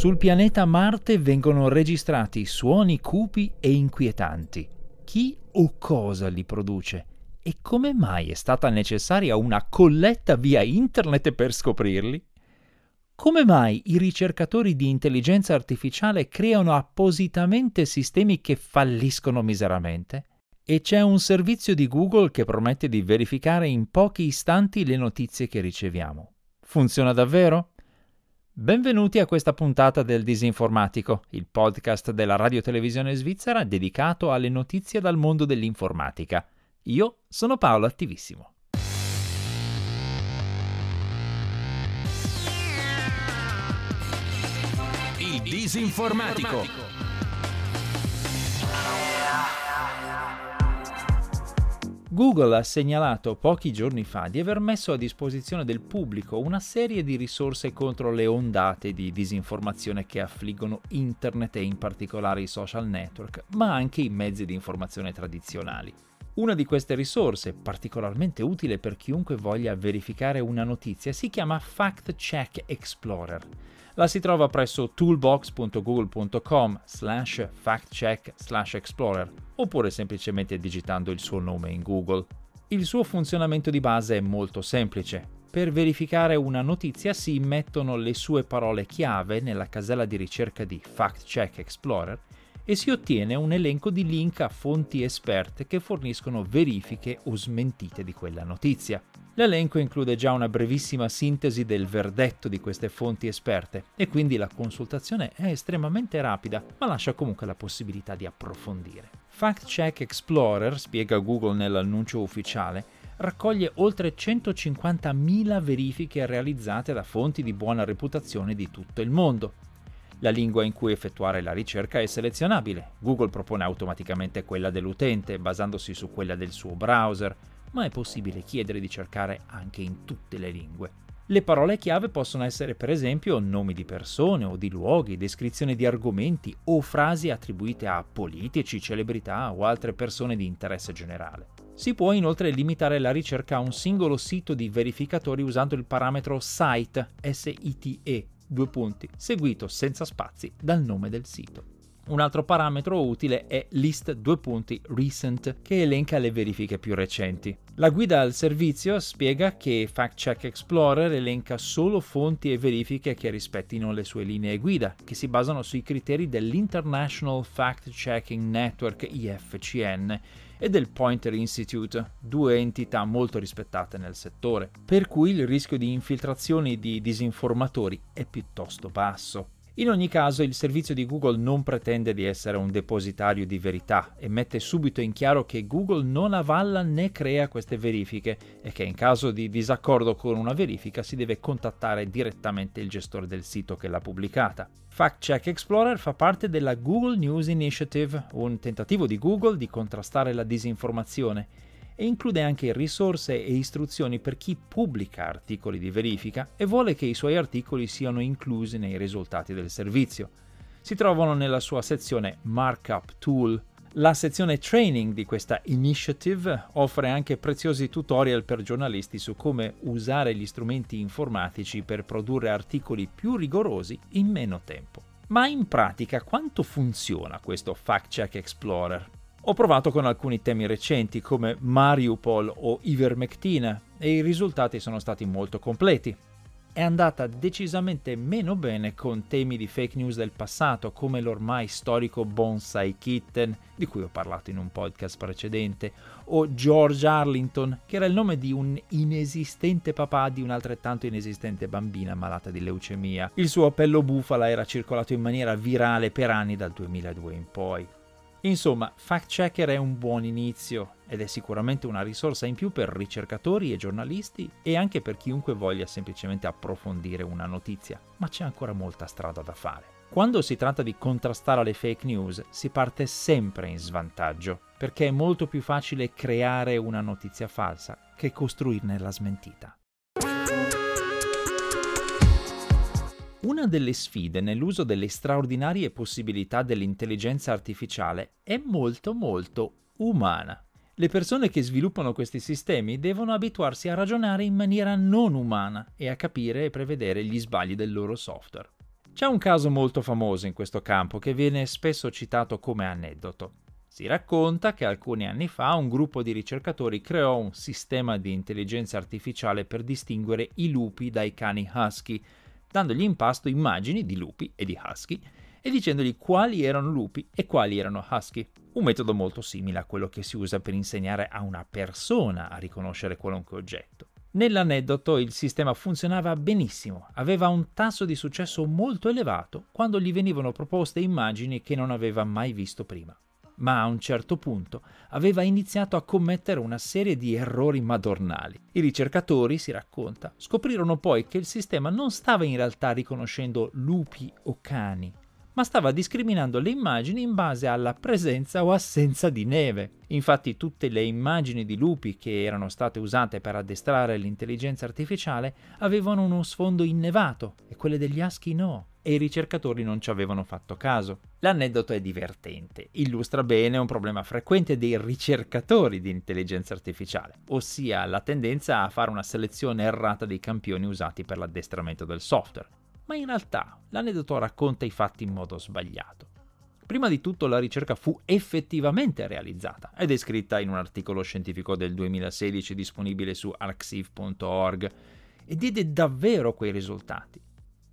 Sul pianeta Marte vengono registrati suoni cupi e inquietanti. Chi o cosa li produce? E come mai è stata necessaria una colletta via internet per scoprirli? Come mai i ricercatori di intelligenza artificiale creano appositamente sistemi che falliscono miseramente? E c'è un servizio di Google che promette di verificare in pochi istanti le notizie che riceviamo. Funziona davvero? Benvenuti a questa puntata del Disinformatico, il podcast della radio televisione svizzera dedicato alle notizie dal mondo dell'informatica. Io sono Paolo Attivissimo. Il Disinformatico. Google ha segnalato pochi giorni fa di aver messo a disposizione del pubblico una serie di risorse contro le ondate di disinformazione che affliggono internet e in particolare i social network, ma anche i mezzi di informazione tradizionali. Una di queste risorse, particolarmente utile per chiunque voglia verificare una notizia, si chiama Fact Check Explorer. La si trova presso toolbox.google.com slash factcheck slash explorer oppure semplicemente digitando il suo nome in Google. Il suo funzionamento di base è molto semplice. Per verificare una notizia si immettono le sue parole chiave nella casella di ricerca di Fact Check Explorer e si ottiene un elenco di link a fonti esperte che forniscono verifiche o smentite di quella notizia. L'elenco include già una brevissima sintesi del verdetto di queste fonti esperte e quindi la consultazione è estremamente rapida, ma lascia comunque la possibilità di approfondire. Fact Check Explorer, spiega Google nell'annuncio ufficiale, raccoglie oltre 150.000 verifiche realizzate da fonti di buona reputazione di tutto il mondo. La lingua in cui effettuare la ricerca è selezionabile. Google propone automaticamente quella dell'utente, basandosi su quella del suo browser, ma è possibile chiedere di cercare anche in tutte le lingue. Le parole chiave possono essere per esempio nomi di persone o di luoghi, descrizioni di argomenti o frasi attribuite a politici, celebrità o altre persone di interesse generale. Si può inoltre limitare la ricerca a un singolo sito di verificatori usando il parametro site, S-I-T-E, due punti, seguito senza spazi dal nome del sito. Un altro parametro utile è list 2 punti recent che elenca le verifiche più recenti. La guida al servizio spiega che Fact Check Explorer elenca solo fonti e verifiche che rispettino le sue linee guida, che si basano sui criteri dell'International Fact Checking Network IFCN e del Pointer Institute, due entità molto rispettate nel settore, per cui il rischio di infiltrazioni di disinformatori è piuttosto basso. In ogni caso il servizio di Google non pretende di essere un depositario di verità e mette subito in chiaro che Google non avalla né crea queste verifiche e che in caso di disaccordo con una verifica si deve contattare direttamente il gestore del sito che l'ha pubblicata. Fact Check Explorer fa parte della Google News Initiative, un tentativo di Google di contrastare la disinformazione e include anche risorse e istruzioni per chi pubblica articoli di verifica e vuole che i suoi articoli siano inclusi nei risultati del servizio. Si trovano nella sua sezione Markup Tool. La sezione training di questa initiative offre anche preziosi tutorial per giornalisti su come usare gli strumenti informatici per produrre articoli più rigorosi in meno tempo. Ma in pratica quanto funziona questo Fact Check Explorer? Ho provato con alcuni temi recenti come Mariupol o Ivermectina e i risultati sono stati molto completi. È andata decisamente meno bene con temi di fake news del passato come l'ormai storico Bonsai Kitten, di cui ho parlato in un podcast precedente, o George Arlington, che era il nome di un inesistente papà di un'altrettanto inesistente bambina malata di leucemia. Il suo appello bufala era circolato in maniera virale per anni dal 2002 in poi. Insomma, Fact Checker è un buon inizio ed è sicuramente una risorsa in più per ricercatori e giornalisti e anche per chiunque voglia semplicemente approfondire una notizia, ma c'è ancora molta strada da fare. Quando si tratta di contrastare le fake news si parte sempre in svantaggio, perché è molto più facile creare una notizia falsa che costruirne la smentita. Una delle sfide nell'uso delle straordinarie possibilità dell'intelligenza artificiale è molto molto umana. Le persone che sviluppano questi sistemi devono abituarsi a ragionare in maniera non umana e a capire e prevedere gli sbagli del loro software. C'è un caso molto famoso in questo campo che viene spesso citato come aneddoto. Si racconta che alcuni anni fa un gruppo di ricercatori creò un sistema di intelligenza artificiale per distinguere i lupi dai cani husky, dandogli in pasto immagini di lupi e di husky e dicendogli quali erano lupi e quali erano husky. Un metodo molto simile a quello che si usa per insegnare a una persona a riconoscere qualunque oggetto. Nell'aneddoto il sistema funzionava benissimo, aveva un tasso di successo molto elevato quando gli venivano proposte immagini che non aveva mai visto prima. Ma a un certo punto aveva iniziato a commettere una serie di errori madornali. I ricercatori, si racconta, scoprirono poi che il sistema non stava in realtà riconoscendo lupi o cani, ma stava discriminando le immagini in base alla presenza o assenza di neve. Infatti tutte le immagini di lupi che erano state usate per addestrare l'intelligenza artificiale avevano uno sfondo innevato e quelle degli aschi no e i ricercatori non ci avevano fatto caso. L'aneddoto è divertente, illustra bene un problema frequente dei ricercatori di intelligenza artificiale, ossia la tendenza a fare una selezione errata dei campioni usati per l'addestramento del software ma in realtà l'aneddoto racconta i fatti in modo sbagliato. Prima di tutto la ricerca fu effettivamente realizzata ed è scritta in un articolo scientifico del 2016 disponibile su arxiv.org e diede davvero quei risultati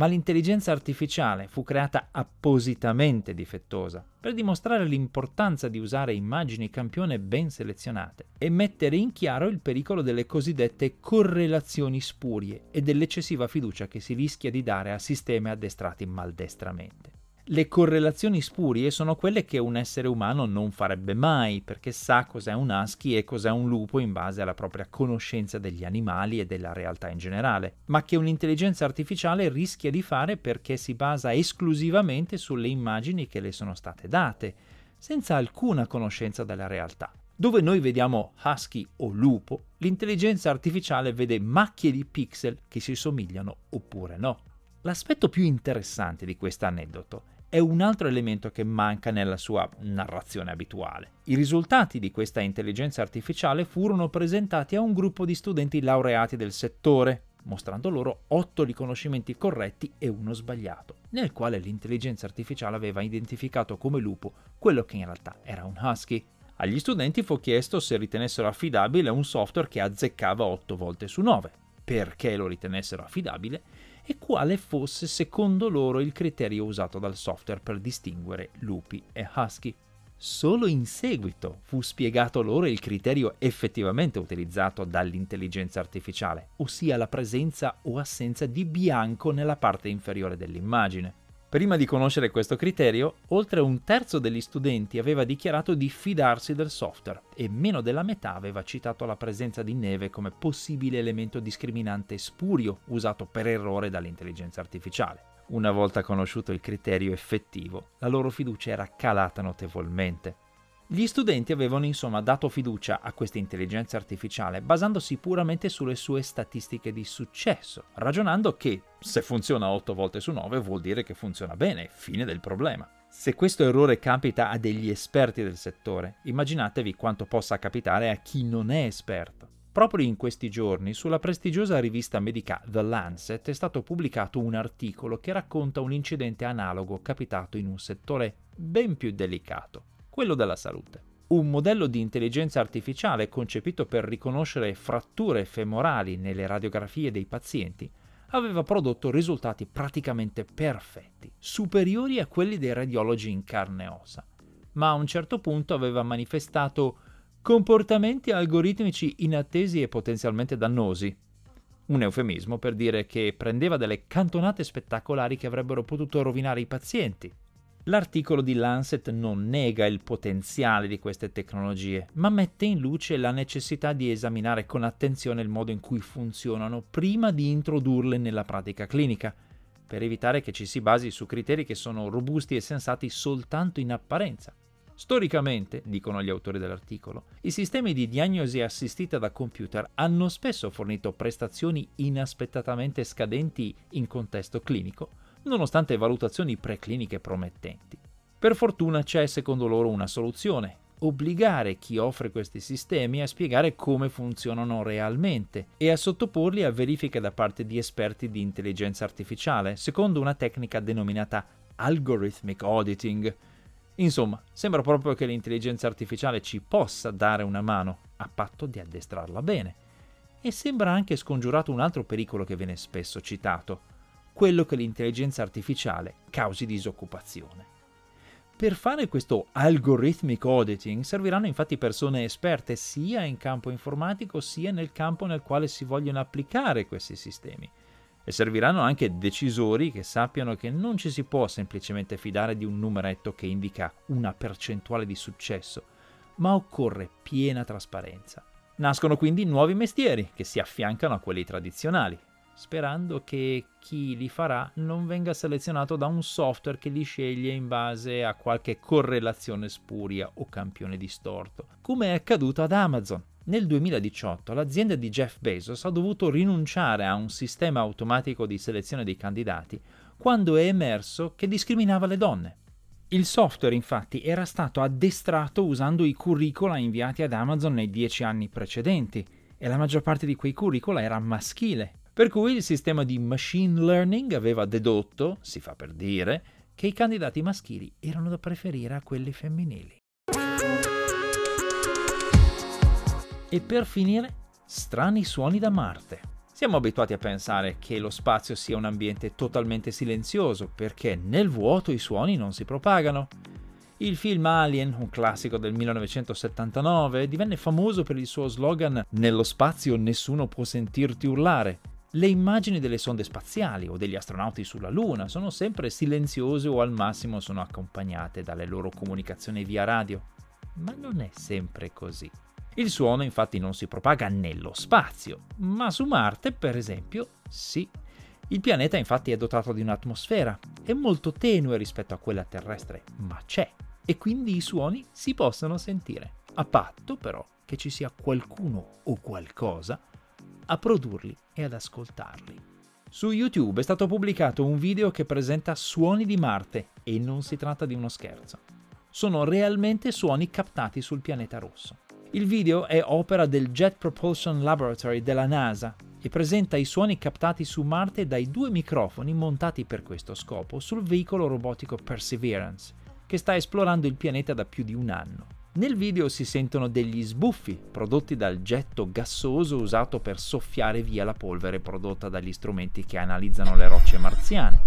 ma l'intelligenza artificiale fu creata appositamente difettosa per dimostrare l'importanza di usare immagini campione ben selezionate e mettere in chiaro il pericolo delle cosiddette correlazioni spurie e dell'eccessiva fiducia che si rischia di dare a sistemi addestrati maldestramente. Le correlazioni spurie sono quelle che un essere umano non farebbe mai, perché sa cos'è un husky e cos'è un lupo in base alla propria conoscenza degli animali e della realtà in generale, ma che un'intelligenza artificiale rischia di fare perché si basa esclusivamente sulle immagini che le sono state date, senza alcuna conoscenza della realtà. Dove noi vediamo husky o lupo, l'intelligenza artificiale vede macchie di pixel che si somigliano oppure no. L'aspetto più interessante di questo aneddoto è un altro elemento che manca nella sua narrazione abituale. I risultati di questa intelligenza artificiale furono presentati a un gruppo di studenti laureati del settore, mostrando loro otto riconoscimenti corretti e uno sbagliato, nel quale l'intelligenza artificiale aveva identificato come lupo quello che in realtà era un husky. Agli studenti fu chiesto se ritenessero affidabile un software che azzeccava 8 volte su 9. Perché lo ritenessero affidabile? E quale fosse secondo loro il criterio usato dal software per distinguere lupi e husky. Solo in seguito fu spiegato loro il criterio effettivamente utilizzato dall'intelligenza artificiale, ossia la presenza o assenza di bianco nella parte inferiore dell'immagine. Prima di conoscere questo criterio, oltre un terzo degli studenti aveva dichiarato di fidarsi del software e meno della metà aveva citato la presenza di neve come possibile elemento discriminante spurio usato per errore dall'intelligenza artificiale. Una volta conosciuto il criterio effettivo, la loro fiducia era calata notevolmente. Gli studenti avevano insomma dato fiducia a questa intelligenza artificiale basandosi puramente sulle sue statistiche di successo, ragionando che se funziona 8 volte su 9 vuol dire che funziona bene, fine del problema. Se questo errore capita a degli esperti del settore, immaginatevi quanto possa capitare a chi non è esperto. Proprio in questi giorni sulla prestigiosa rivista medica The Lancet è stato pubblicato un articolo che racconta un incidente analogo capitato in un settore ben più delicato quello della salute. Un modello di intelligenza artificiale concepito per riconoscere fratture femorali nelle radiografie dei pazienti aveva prodotto risultati praticamente perfetti, superiori a quelli dei radiologi in carne e ossa, ma a un certo punto aveva manifestato comportamenti algoritmici inattesi e potenzialmente dannosi. Un eufemismo per dire che prendeva delle cantonate spettacolari che avrebbero potuto rovinare i pazienti, L'articolo di Lancet non nega il potenziale di queste tecnologie, ma mette in luce la necessità di esaminare con attenzione il modo in cui funzionano prima di introdurle nella pratica clinica, per evitare che ci si basi su criteri che sono robusti e sensati soltanto in apparenza. Storicamente, dicono gli autori dell'articolo, i sistemi di diagnosi assistita da computer hanno spesso fornito prestazioni inaspettatamente scadenti in contesto clinico, nonostante valutazioni precliniche promettenti. Per fortuna c'è secondo loro una soluzione, obbligare chi offre questi sistemi a spiegare come funzionano realmente e a sottoporli a verifiche da parte di esperti di intelligenza artificiale, secondo una tecnica denominata algorithmic auditing. Insomma, sembra proprio che l'intelligenza artificiale ci possa dare una mano, a patto di addestrarla bene. E sembra anche scongiurato un altro pericolo che viene spesso citato, quello che l'intelligenza artificiale causi disoccupazione. Per fare questo algorithmic auditing serviranno infatti persone esperte sia in campo informatico sia nel campo nel quale si vogliono applicare questi sistemi. E serviranno anche decisori che sappiano che non ci si può semplicemente fidare di un numeretto che indica una percentuale di successo, ma occorre piena trasparenza. Nascono quindi nuovi mestieri che si affiancano a quelli tradizionali, sperando che chi li farà non venga selezionato da un software che li sceglie in base a qualche correlazione spuria o campione distorto, come è accaduto ad Amazon. Nel 2018 l'azienda di Jeff Bezos ha dovuto rinunciare a un sistema automatico di selezione dei candidati quando è emerso che discriminava le donne. Il software infatti era stato addestrato usando i curricula inviati ad Amazon nei dieci anni precedenti e la maggior parte di quei curricula era maschile per cui il sistema di machine learning aveva dedotto, si fa per dire, che i candidati maschili erano da preferire a quelli femminili. E per finire, strani suoni da Marte. Siamo abituati a pensare che lo spazio sia un ambiente totalmente silenzioso perché nel vuoto i suoni non si propagano. Il film Alien, un classico del 1979, divenne famoso per il suo slogan Nello spazio nessuno può sentirti urlare, le immagini delle sonde spaziali o degli astronauti sulla Luna sono sempre silenziose o al massimo sono accompagnate dalle loro comunicazioni via radio. Ma non è sempre così. Il suono infatti non si propaga nello spazio, ma su Marte, per esempio, sì. Il pianeta infatti è dotato di un'atmosfera, è molto tenue rispetto a quella terrestre, ma c'è, e quindi i suoni si possono sentire, a patto però che ci sia qualcuno o qualcosa a produrli e ad ascoltarli. Su YouTube è stato pubblicato un video che presenta suoni di Marte e non si tratta di uno scherzo. Sono realmente suoni captati sul pianeta rosso. Il video è opera del Jet Propulsion Laboratory della NASA e presenta i suoni captati su Marte dai due microfoni montati per questo scopo sul veicolo robotico Perseverance, che sta esplorando il pianeta da più di un anno. Nel video si sentono degli sbuffi prodotti dal getto gassoso usato per soffiare via la polvere prodotta dagli strumenti che analizzano le rocce marziane,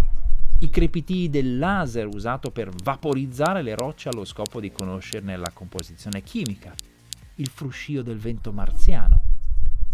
i crepitii del laser usato per vaporizzare le rocce allo scopo di conoscerne la composizione chimica, il fruscio del vento marziano.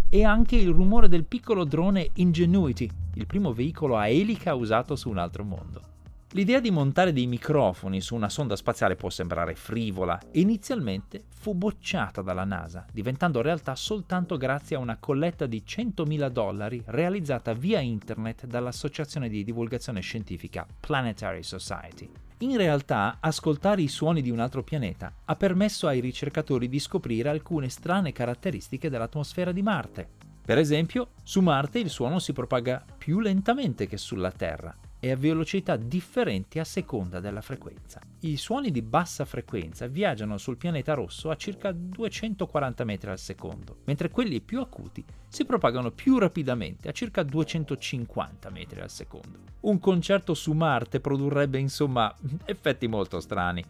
E anche il rumore del piccolo drone Ingenuity, il primo veicolo a elica usato su un altro mondo. L'idea di montare dei microfoni su una sonda spaziale può sembrare frivola e inizialmente fu bocciata dalla NASA, diventando realtà soltanto grazie a una colletta di 100.000 dollari realizzata via internet dall'associazione di divulgazione scientifica Planetary Society. In realtà, ascoltare i suoni di un altro pianeta ha permesso ai ricercatori di scoprire alcune strane caratteristiche dell'atmosfera di Marte. Per esempio, su Marte il suono si propaga più lentamente che sulla Terra e a velocità differenti a seconda della frequenza. I suoni di bassa frequenza viaggiano sul pianeta rosso a circa 240 metri al secondo, mentre quelli più acuti si propagano più rapidamente a circa 250 metri al secondo. Un concerto su Marte produrrebbe insomma effetti molto strani.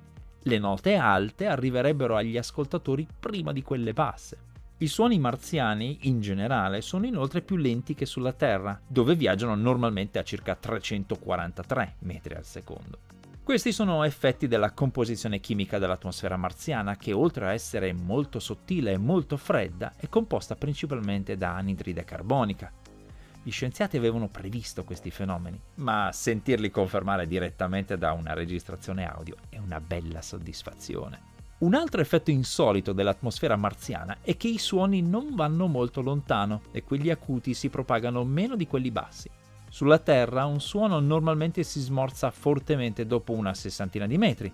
Le note alte arriverebbero agli ascoltatori prima di quelle basse. I suoni marziani, in generale, sono inoltre più lenti che sulla Terra, dove viaggiano normalmente a circa 343 metri al secondo. Questi sono effetti della composizione chimica dell'atmosfera marziana che oltre a essere molto sottile e molto fredda è composta principalmente da anidride carbonica. Gli scienziati avevano previsto questi fenomeni, ma sentirli confermare direttamente da una registrazione audio è una bella soddisfazione. Un altro effetto insolito dell'atmosfera marziana è che i suoni non vanno molto lontano e quelli acuti si propagano meno di quelli bassi. Sulla Terra un suono normalmente si smorza fortemente dopo una sessantina di metri,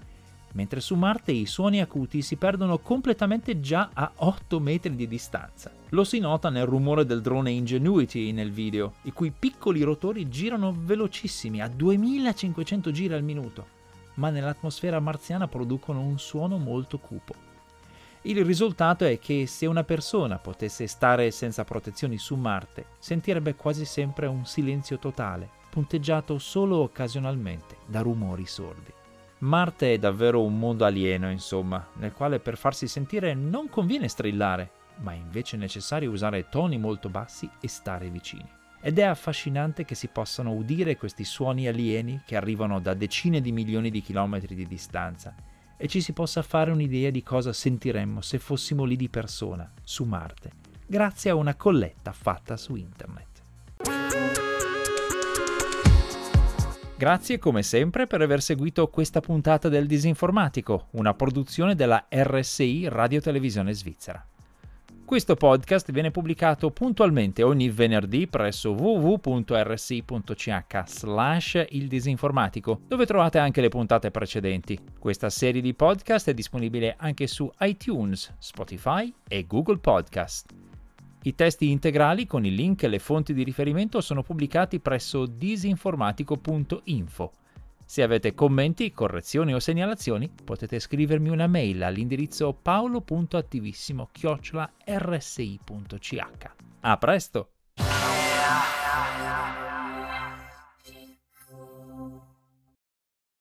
mentre su Marte i suoni acuti si perdono completamente già a 8 metri di distanza. Lo si nota nel rumore del drone Ingenuity nel video, i cui piccoli rotori girano velocissimi a 2500 giri al minuto ma nell'atmosfera marziana producono un suono molto cupo. Il risultato è che se una persona potesse stare senza protezioni su Marte, sentirebbe quasi sempre un silenzio totale, punteggiato solo occasionalmente da rumori sordi. Marte è davvero un mondo alieno, insomma, nel quale per farsi sentire non conviene strillare, ma è invece necessario usare toni molto bassi e stare vicini. Ed è affascinante che si possano udire questi suoni alieni che arrivano da decine di milioni di chilometri di distanza e ci si possa fare un'idea di cosa sentiremmo se fossimo lì di persona, su Marte, grazie a una colletta fatta su internet. Grazie come sempre per aver seguito questa puntata del Disinformatico, una produzione della RSI Radio Televisione Svizzera. Questo podcast viene pubblicato puntualmente ogni venerdì presso www.rsi.ch slash il disinformatico, dove trovate anche le puntate precedenti. Questa serie di podcast è disponibile anche su iTunes, Spotify e Google Podcast. I testi integrali con i link e le fonti di riferimento sono pubblicati presso disinformatico.info. Se avete commenti, correzioni o segnalazioni, potete scrivermi una mail all'indirizzo paoloattivissimo A presto!